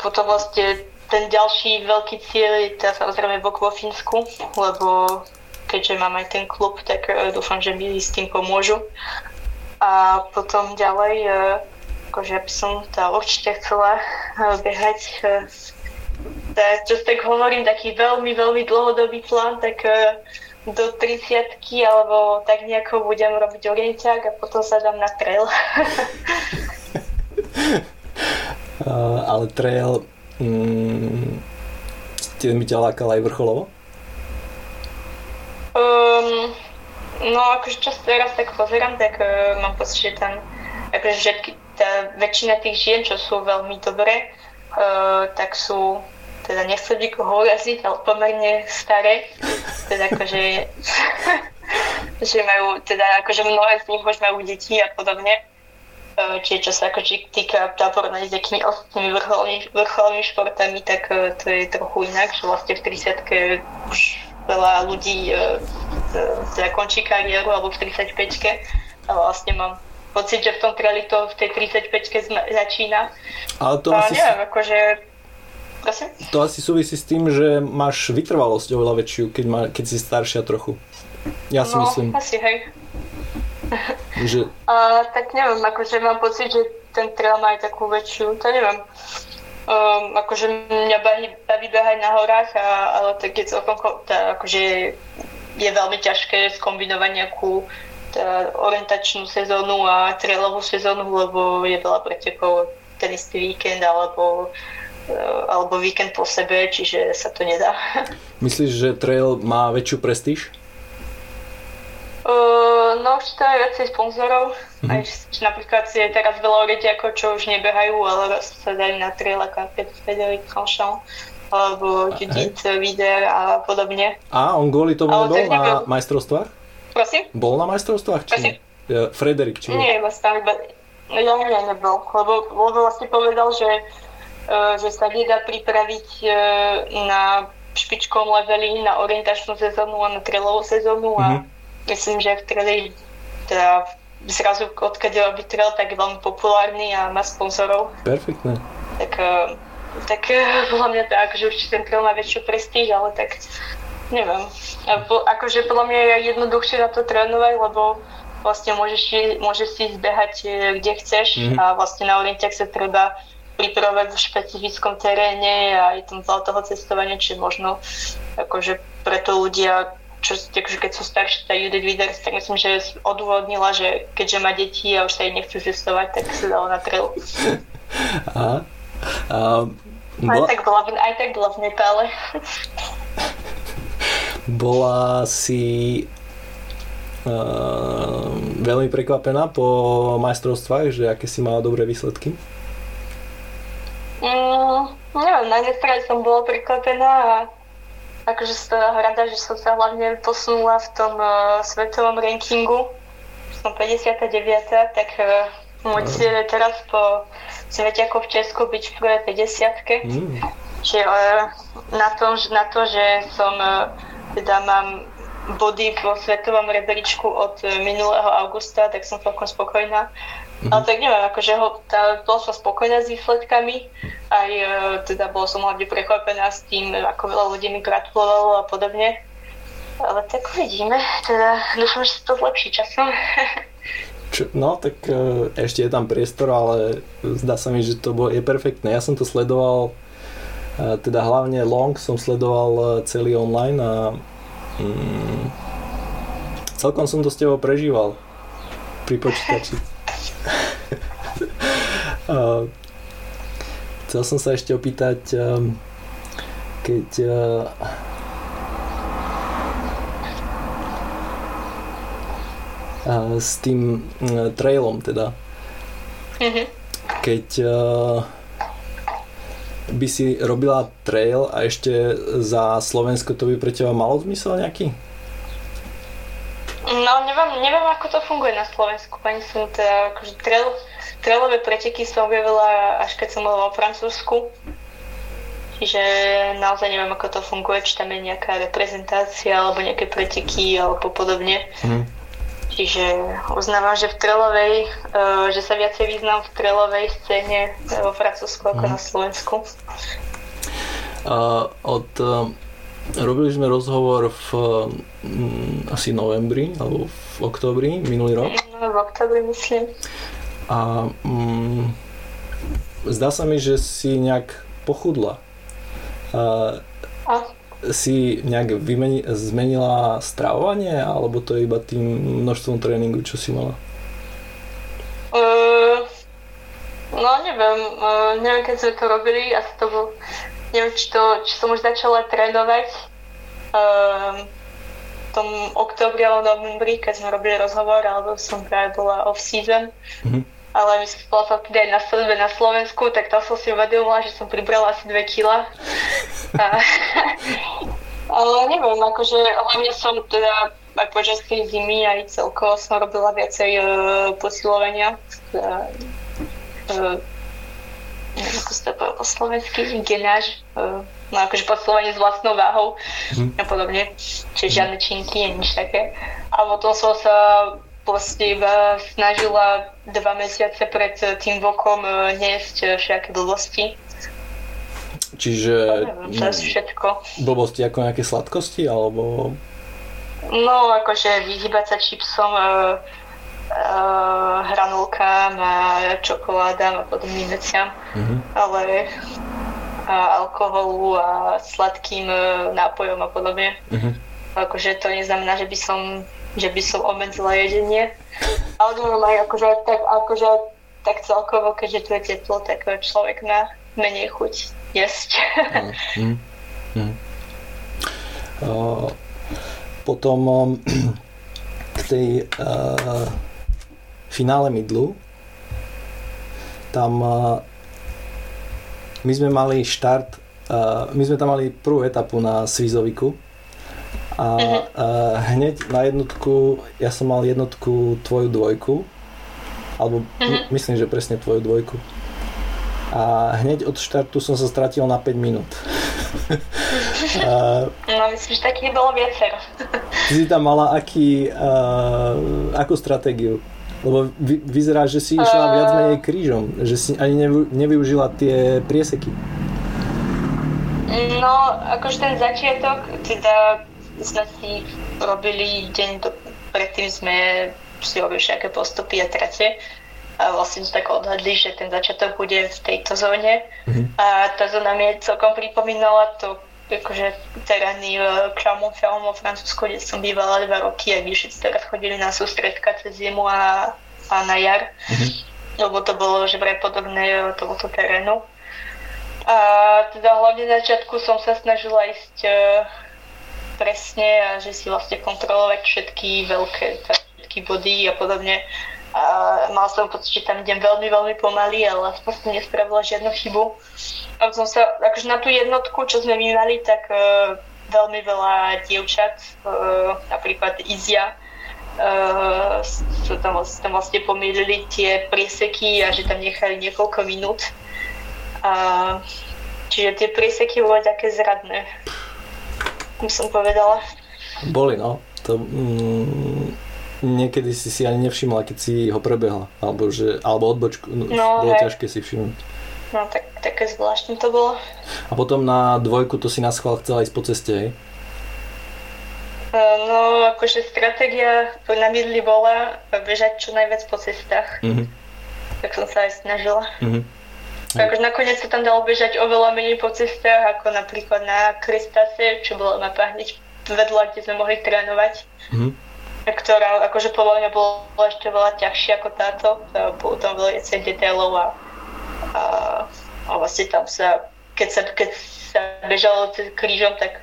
Potom vlastne ten ďalší veľký cieľ je teda samozrejme bok vo Fínsku, lebo keďže mám aj ten klub, tak uh, dúfam, že mi s tým pomôžu. A potom ďalej, akože by som teda určite chcela behať tak, čo tak hovorím, taký veľmi, veľmi dlhodobý plán, tak uh, do 30 alebo tak nejako budem robiť orienťák a potom sa dám na trail. ale trail mm, ste mi ťa lákal aj vrcholovo? Um, no akože čo teraz tak pozerám, tak uh, mám pocit, že tam akože všetky, tá väčšina tých žien, čo sú veľmi dobré, uh, tak sú teda nechcem nikoho uraziť, ale pomerne staré, teda akože, že majú, teda akože mnohé z nich už majú deti a podobne. E, čiže čo sa akože týka tá porovnaní s nejakými ostatnými vrcholnými, vrcholnými športami, tak e, to je trochu inak, že vlastne v 30 už veľa ľudí e, teda končí kariéru alebo v 35 ale vlastne mám pocit, že v tom traili to v tej 35 začína. Ale to a asi... neviem, akože Prosím? To asi súvisí s tým, že máš vytrvalosť oveľa väčšiu, keď, má, keď si staršia trochu. Ja si no, myslím. asi hej. Že... A, tak neviem, akože mám pocit, že ten trail má aj takú väčšiu, to neviem. Um, akože mňa baví, baví behať na horách, a, ale tak je celkom, tá, akože je veľmi ťažké skombinovať nejakú tá, orientačnú sezónu a trailovú sezónu, lebo je veľa pretekov ten istý víkend alebo alebo víkend po sebe, čiže sa to nedá. Myslíš, že trail má väčšiu prestíž? Uh, no to je viacej sponzorov. Mm-hmm. Aj, napríklad je teraz veľa ako čo už nebehajú, ale sa dajú na trail ako Frederic Franchon alebo Judith hey. Wider a podobne. A on kvôli tomu ale nebol na nebyl... majstrovstvách? Prosím? Bol na majstrovstvách? Či Prosím? Frederik, či nie? Nie, vlastne iba... Ja nie, nebol, lebo, lebo vlastne povedal, že že sa nedá pripraviť e, na špičkom leveli na orientačnú sezónu a na trailovú sezónu a mm-hmm. myslím, že v traili teda zrazu odkiaľ robí trail tak je veľmi populárny a má sponzorov. Perfektné. Tak, e, tak podľa mňa tak, že určite ten trail má väčšiu prestíž, ale tak neviem. Akože podľa mňa je jednoduchšie na to trénovať, lebo vlastne môžeš, môžeš si zbehať kde chceš mm-hmm. a vlastne na orientiach sa treba pripravovať v špecifickom teréne a aj tam veľa toho cestovania, či možno akože preto ľudia, čo, akože keď sú starší, tá Judith Widers, tak myslím, že odôvodnila, že keďže má deti a už sa jej nechcú cestovať, tak sa dalo na trail. A, a Bola... Aj, tak bola, aj tak bola v Nepále. bola si uh, veľmi prekvapená po majstrovstvách, že aké si mala dobré výsledky? Mm, neviem, na jednej strane som bola prekvapená a akože som rada, že som sa hlavne posunula v tom uh, svetovom rankingu. Som 59. tak uh, môj cieľ je teraz po svete ako v Česku byť v prvej 50 mm. Čiže uh, na, to, na to, že som uh, teda mám body vo svetovom rebríčku od minulého augusta, tak som celkom spokojná. Mm-hmm. Ale tak neviem, akože ho, tá, bola som spokojná s výsledkami, aj e, teda bol som hlavne prekvapená s tým, ako veľa ľudí mi gratulovalo a podobne. Ale tak uvidíme, teda dúfam, že sa to zlepší časom. Čo, no, tak e, ešte je tam priestor, ale zdá sa mi, že to bolo, je perfektné. Ja som to sledoval, e, teda hlavne long som sledoval celý online a mm, celkom som to s tebou prežíval pri počítači. Chcel som sa ešte opýtať, um, keď uh, s tým trailom teda, mm-hmm. keď uh, by si robila trail a ešte za Slovensko to by pre teba malo zmysel nejaký? No, neviem, neviem, ako to funguje na Slovensku. Pani som teda, akože trail, trailové preteky som objavila až keď som bola vo Francúzsku. Čiže naozaj neviem, ako to funguje, či tam je nejaká reprezentácia alebo nejaké preteky alebo podobne. Mm. Čiže uznávam, že v trelovej, uh, že sa viacej význam v trelovej scéne vo Francúzsku ako mm. na Slovensku. Uh, od uh Robili sme rozhovor v mm, asi novembri alebo v oktobri minulý rok. No, v oktobri myslím. A mm, zdá sa mi, že si nejak pochudla. A, a? Si nejak vymeni- zmenila stravovanie alebo to je iba tým množstvom tréningu, čo si mala? Uh, no neviem, uh, neviem, keď sme to robili, asi to bol neviem, či, to, či som už začala trénovať um, v tom oktobri alebo novembri, keď sme robili rozhovor, alebo som práve bola off-season. Mm-hmm. Ale my som bola teda aj na sebe na Slovensku, tak to som si uvedomila, že som pribrala asi 2 kila. ale neviem, akože hlavne som teda aj počas tej zimy, aj celkovo som robila viacej uh, posilovania. Uh, uh, povie po slovensky, genáž, uh, no akože poslovanie s vlastnou váhou mm. a podobne, čiže žiadne činky, nič také. A potom som sa vlastne iba snažila dva mesiace pred tým vokom uh, niesť všetky blbosti. Čiže... neviem, to je všetko. Blbosti ako nejaké sladkosti, alebo... No, akože vyhybať sa čipsom, uh, uh, hranulkám a čokoládám a podobným veciam, mm-hmm. ale a alkoholu a sladkým uh, nápojom a podobne. Mm-hmm. Akože to neznamená, že by som, že by som obmedzila jedenie. Ale aj akože, tak, akože, tak celkovo, keďže tu je teplo, tak človek má menej chuť jesť. mm-hmm. Mm-hmm. Uh, potom um, tej uh, finále Midlu. Tam my sme mali štart, my sme tam mali prvú etapu na Svizoviku a uh-huh. hneď na jednotku, ja som mal jednotku tvoju dvojku, alebo uh-huh. myslím, že presne tvoju dvojku. A hneď od štartu som sa stratil na 5 minút. uh, no myslím, že takých bolo viacero. si tam mala aký, uh, akú stratégiu? Lebo vy, vyzerá, že si išla uh... viac menej krížom, že si ani nevy, nevyužila tie prieseky. No, akože ten začiatok, teda sme si robili deň do, predtým sme si robili všetké postupy a trate a vlastne sme tak odhadli, že ten začiatok bude v tejto zóne mm-hmm. a tá zóna mi celkom pripomínala to akože v Clermont-Ferrand vo Francúzsku, kde som bývala dva roky a všetci teraz chodili na sústredka cez zimu a, a na jar, mm-hmm. lebo to bolo že vraj podobné tomuto terénu. A teda hlavne na začiatku som sa snažila ísť uh, presne a že si vlastne kontrolovať všetky veľké všetky body a podobne. A mal som pocit, že tam idem veľmi, veľmi pomaly, ale som si nespravila žiadnu chybu. A som sa, akože na tú jednotku, čo sme my mali, tak uh, veľmi veľa dievčat, uh, napríklad Izia, uh, tam, tam vlastne pomýlili tie prieseky a že tam nechali niekoľko minút. Uh, čiže tie prieseky boli také zradné, som povedala. Boli, no. To, mm, niekedy si si ani nevšimla, keď si ho prebehla. Alebo, že, alebo odbočku. No, no bolo hej. ťažké si všimnúť. No tak, také zvláštne to bolo. A potom na dvojku to si na schvál chcela ísť po ceste, hej? No, akože stratégia na mydli bola bežať čo najviac po cestách. Mm-hmm. Tak som sa aj snažila. Mm-hmm. Akože nakoniec sa tam dalo bežať oveľa menej po cestách, ako napríklad na Kristase, čo bola mapa hneď vedľa, kde sme mohli trénovať. Mm-hmm. Ktorá akože podľa mňa bola ešte veľa ťažšia ako táto. Bolo tam veľa viacej detailov a, a, a vlastne tam sa, keď sa, keď sa bežalo krížom, tak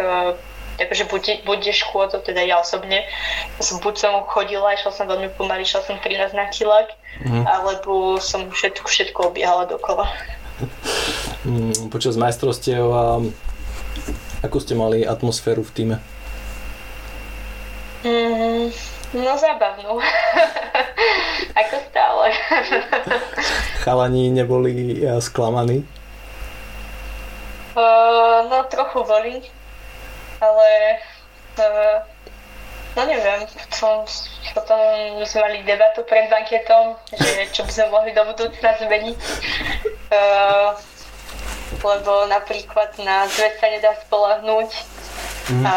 Takže buď, buď chôdzou, teda ja osobne, som, buď som chodila, išla som veľmi pomaly, išla som 13 na kilák, mm. alebo som všetko, všetko obiehala dokola. Mm, počas majstrovstiev a akú ste mali atmosféru v týme? No zábavnú. Ako stále. Chalani neboli sklamaní? Uh, no trochu boli, ale uh, no neviem, som, potom sme mali debatu pred banketom, že čo by sme mohli do budúcna zmeniť. Uh, lebo napríklad na zväz sa nedá spolahnúť mm. a,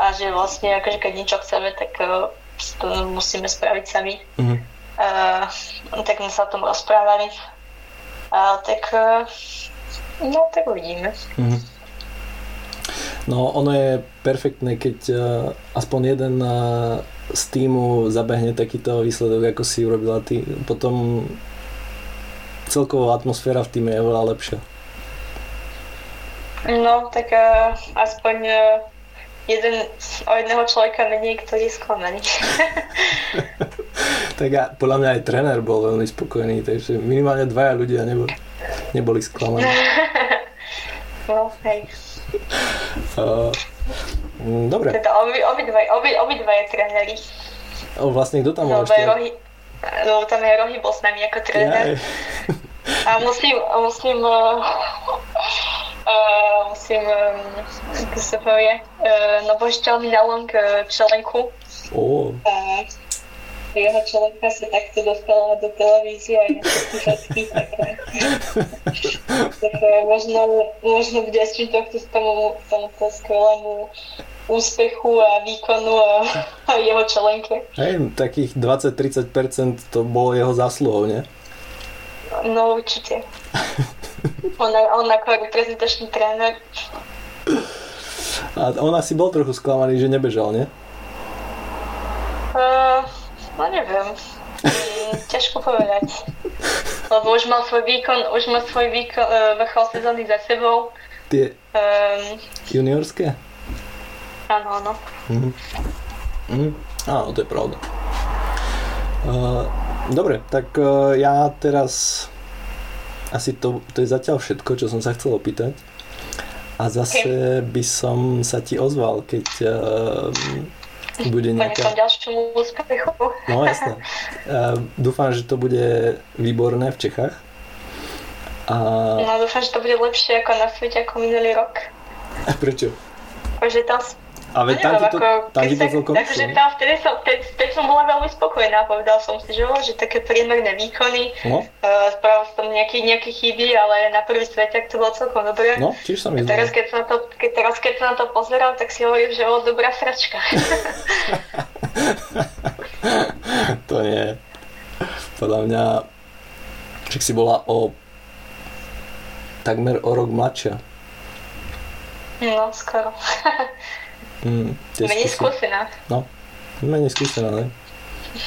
a že vlastne akože keď niečo chceme, tak uh, to musíme spraviť sami. Mm. Uh, tak sme sa o tom rozprávali. A tak uh, no tak uvidíme. Mm. No ono je perfektné, keď uh, aspoň jeden uh, z týmu zabehne takýto výsledok, ako si urobila ty. Potom celková atmosféra v týme je veľa lepšia. No, tak uh, aspoň uh, jeden, o jedného človeka menej, ktorý je sklamaný. tak a podľa mňa aj tréner bol veľmi spokojný, takže minimálne dvaja ľudia neboli, neboli sklamaní. no, hej. Uh, dobre. Teda obi, obidvaj, obi, obidvaj tréneri. O, vlastne kto tam bol ešte? Rohy, no, tam je Rohy bol s nami ako tréner. A musím, musím, uh, uh, musím, um, ako sa povie, uh, božiteľ mi na long uh, čelenku. Oh. Jeho človeka sa takto dostala do televízie aj na všetky tak, tak možno, možno vďačím tohto tomu, tomuto skvelému úspechu a výkonu a, a jeho čelenke. Hej, takých 20-30% to bolo jeho zásluhou, nie? No určite. on, on ako reprezentačný tréner. A on asi bol trochu sklamaný, že nebežal, nie? Uh, No neviem. Ťažko povedať. Lebo už mal svoj výkon, už mal svoj výkon, uh, vrchol sezóny za sebou. Tie um, juniorské? Áno, áno. Mm. Mm. Áno, to je pravda. Uh, dobre, tak uh, ja teraz asi to, to je zatiaľ všetko, čo som sa chcel opýtať. A zase okay. by som sa ti ozval, keď uh, bude nejaká... ďalšiemu úspechu. No jasné. Uh, dúfam, že to bude výborné v Čechách. A... No dúfam, že to bude lepšie ako na svete ako minulý rok. A prečo? Že tam a veď tam, to, tam ti to celkom Takže tam vtedy som, vtedy, vtedy som bola veľmi spokojná, povedal som si, že, že také priemerné výkony, no. uh, spravil som nejaké, nejaké chyby, ale na prvý sveťak to bolo celkom dobré. No, tiež som teraz keď, sa na to, keď, teraz, keď sa na to pozeral, tak si hovorím, že o, dobrá sračka. to nie. Podľa mňa, však si bola o takmer o rok mladšia. No, skoro. Mm, menej skúsená. No, menej skúsená, ne?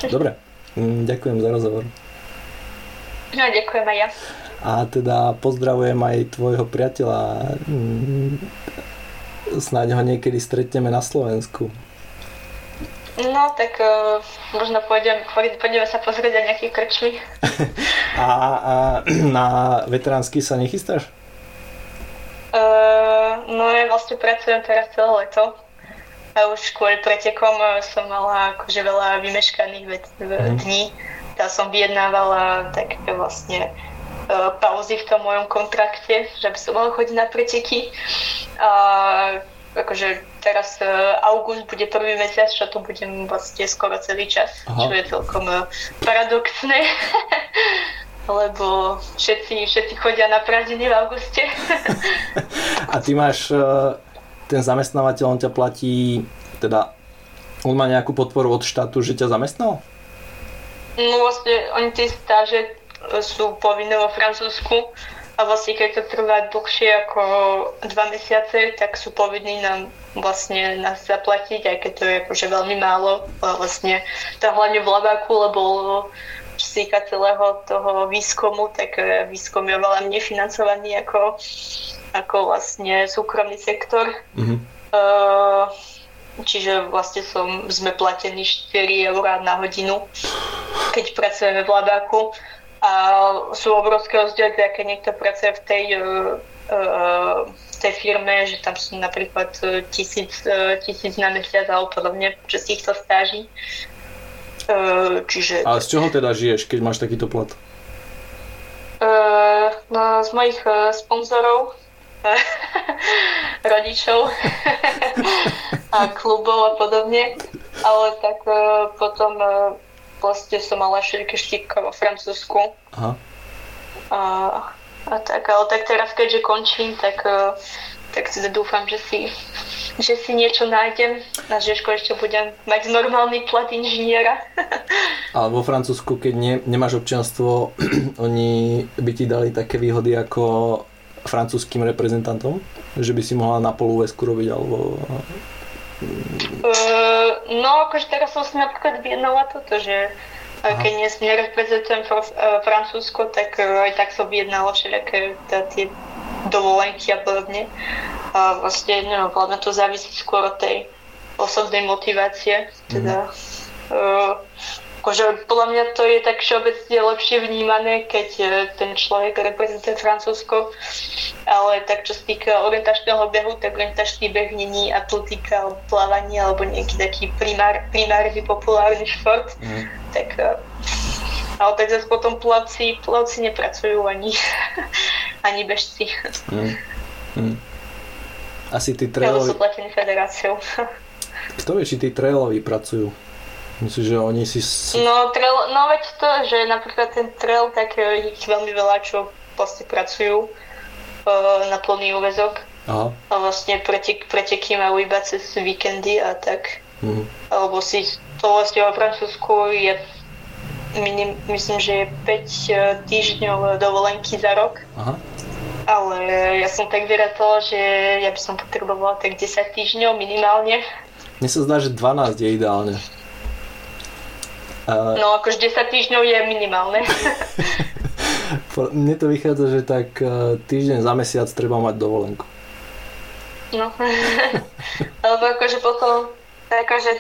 Dobre, mm, ďakujem za rozhovor. No, ďakujem aj ja. A teda pozdravujem aj tvojho priateľa. Mm, snáď ho niekedy stretneme na Slovensku. No, tak uh, možno pôjdem, pôjdeme sa pozrieť aj nejaké krčmy. a, a na veteránsky sa nechystáš? Uh, no ja vlastne pracujem teraz celé leto. A už kvôli pretekom e, som mala akože veľa vymeškaných vec, mm. dní. Ja som vyjednávala tak vlastne uh, pauzy v tom mojom kontrakte, že by som mala chodiť na preteky. A akože teraz august bude prvý mesiac, čo tu budem vlastne skoro celý čas, Aha. čo je celkom paradoxné. lebo všetci, všetci chodia na prázdniny v auguste. A ty máš, ten zamestnávateľ, on ťa platí, teda on má nejakú podporu od štátu, že ťa zamestnal? No vlastne, oni tie stáže sú povinné vo Francúzsku a vlastne keď to trvá dlhšie ako dva mesiace, tak sú povinní nám vlastne nás zaplatiť, aj keď to je akože veľmi málo. Vlastne to hlavne v Labáku, lebo čo týka celého toho výskumu, tak e, výskum je veľa menej financovaný ako, ako vlastne súkromný sektor. Mm-hmm. Uh, čiže vlastne som, sme platení 4 eur na hodinu, keď pracujeme v Labáku a sú obrovské rozdiely, keď niekto pracuje v tej, uh, uh, tej firme, že tam sú napríklad tisíc, tisíc na mesiac alebo podobne počas týchto stáží. Čiže... A z čoho teda žiješ, keď máš takýto plat? No, z mojich sponzorov, rodičov a klubov a podobne. Ale tak uh, potom uh, vlastne som mala všeliké štípka vo Francúzsku. Aha. A, a tak, ale tak teraz, keďže končím, tak, e, tak teda dúfam, že si, že si niečo nájdem a že ešte budem mať normálny plat inžiniera. Ale vo Francúzsku, keď ne, nemáš občianstvo, oni by ti dali také výhody ako francúzským reprezentantom? Že by si mohla na polu robiť alebo no, akože teraz som si napríklad vyjednala toto, že Aha. keď nie, nereprezentujem fr- uh, Francúzsko, tak uh, aj tak som vyjednala všelijaké tie dovolenky a podobne. A vlastne, neviem, hlavne to závisí skôr od tej osobnej motivácie. Teda, mm. uh, akože podľa mňa to je tak všeobecne lepšie vnímané, keď e, ten človek reprezentuje Francúzsko, ale tak čo sa týka orientačného behu, tak orientačný beh není atletika alebo plávanie alebo nejaký taký primár, primárny populárny šport, mm. tak ale tak zase potom plavci, plavci nepracujú ani, ani bežci. Mm. Mm. Asi tí trailoví... Sú platení federáciou. Kto vie, či tí trailoví pracujú? Myslíš, že oni si... No, trail, no veď to, že napríklad ten trail, tak e, ich veľmi veľa čo vlastne pracujú na plný úvezok. Aha. A vlastne pretek, preteky majú iba cez víkendy a tak. Mhm. Alebo si to vlastne vo Francúzsku je minim, myslím, že je 5 e, týždňov dovolenky za rok. Aha. Ale ja som tak vyratala, že ja by som potrebovala tak 10 týždňov minimálne. Mne sa zdá, že 12 je ideálne. A... No akože 10 týždňov je minimálne. Mne to vychádza, že tak e, týždeň za mesiac treba mať dovolenku. No, alebo akože potom, akože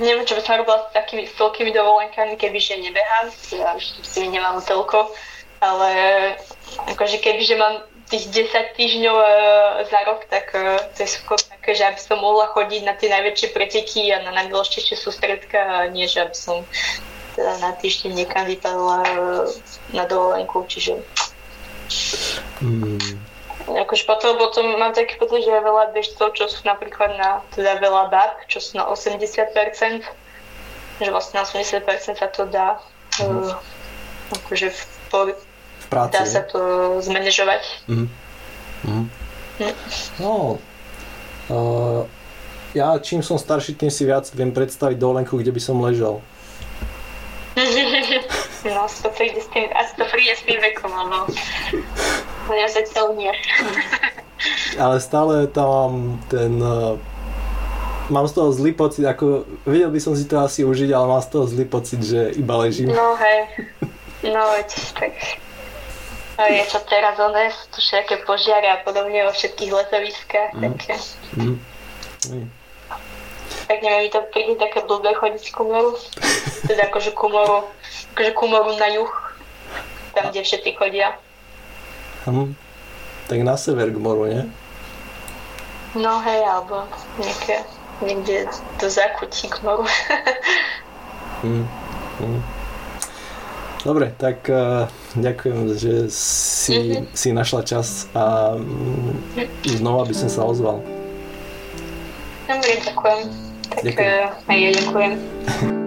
neviem, čo by som robila s takými s toľkými dovolenkami, kebyže nebehám, ja už si nemám toľko, ale akože kebyže mám tých 10 týždňov uh, za rok, tak uh, to je skôr také, že aby som mohla chodiť na tie najväčšie preteky a na najdôležitejšie sústredka a nie, že aby som teda na týždeň niekam vypadla uh, na dovolenku, čiže... Mm. Akože potom, potom mám taký pocit, že je veľa bežcov, čo sú napríklad na, teda veľa bab, čo sú na 80%, že vlastne na 80% sa to dá mm. uh, akože v práci. Dá sa to zmanéžovať. Mm. Mm. Mm. No, uh, ja čím som starší, tým si viac viem predstaviť dovolenku, kde by som ležal. no, to príde s tým, asi to príde s tým vekom, lebo ja zatiaľ nie. Ale stále tam mám ten uh, mám z toho zlý pocit, ako vedel by som si to asi užiť, ale mám z toho zlý pocit, že iba ležím. No hej, no veď, tak No je to teraz oné, sú tu všetké požiare a podobne vo všetkých letoviskách, mm. také. Mm. Mm. Tak neviem, mi to príde také blbé chodiť ku moru. teda akože ku moru, akože ku moru na juh, tam, kde všetci chodia. Hm. Tak na sever k moru, nie? No hej, alebo nejaké, niekde do zakutí k moru. hm. Hm. Dobre, tak uh, ďakujem, že si, mm-hmm. si našla čas a um, znova by som sa ozval. Dobre, ďakujem. Tak ďakujem. Uh, aj ja ďakujem.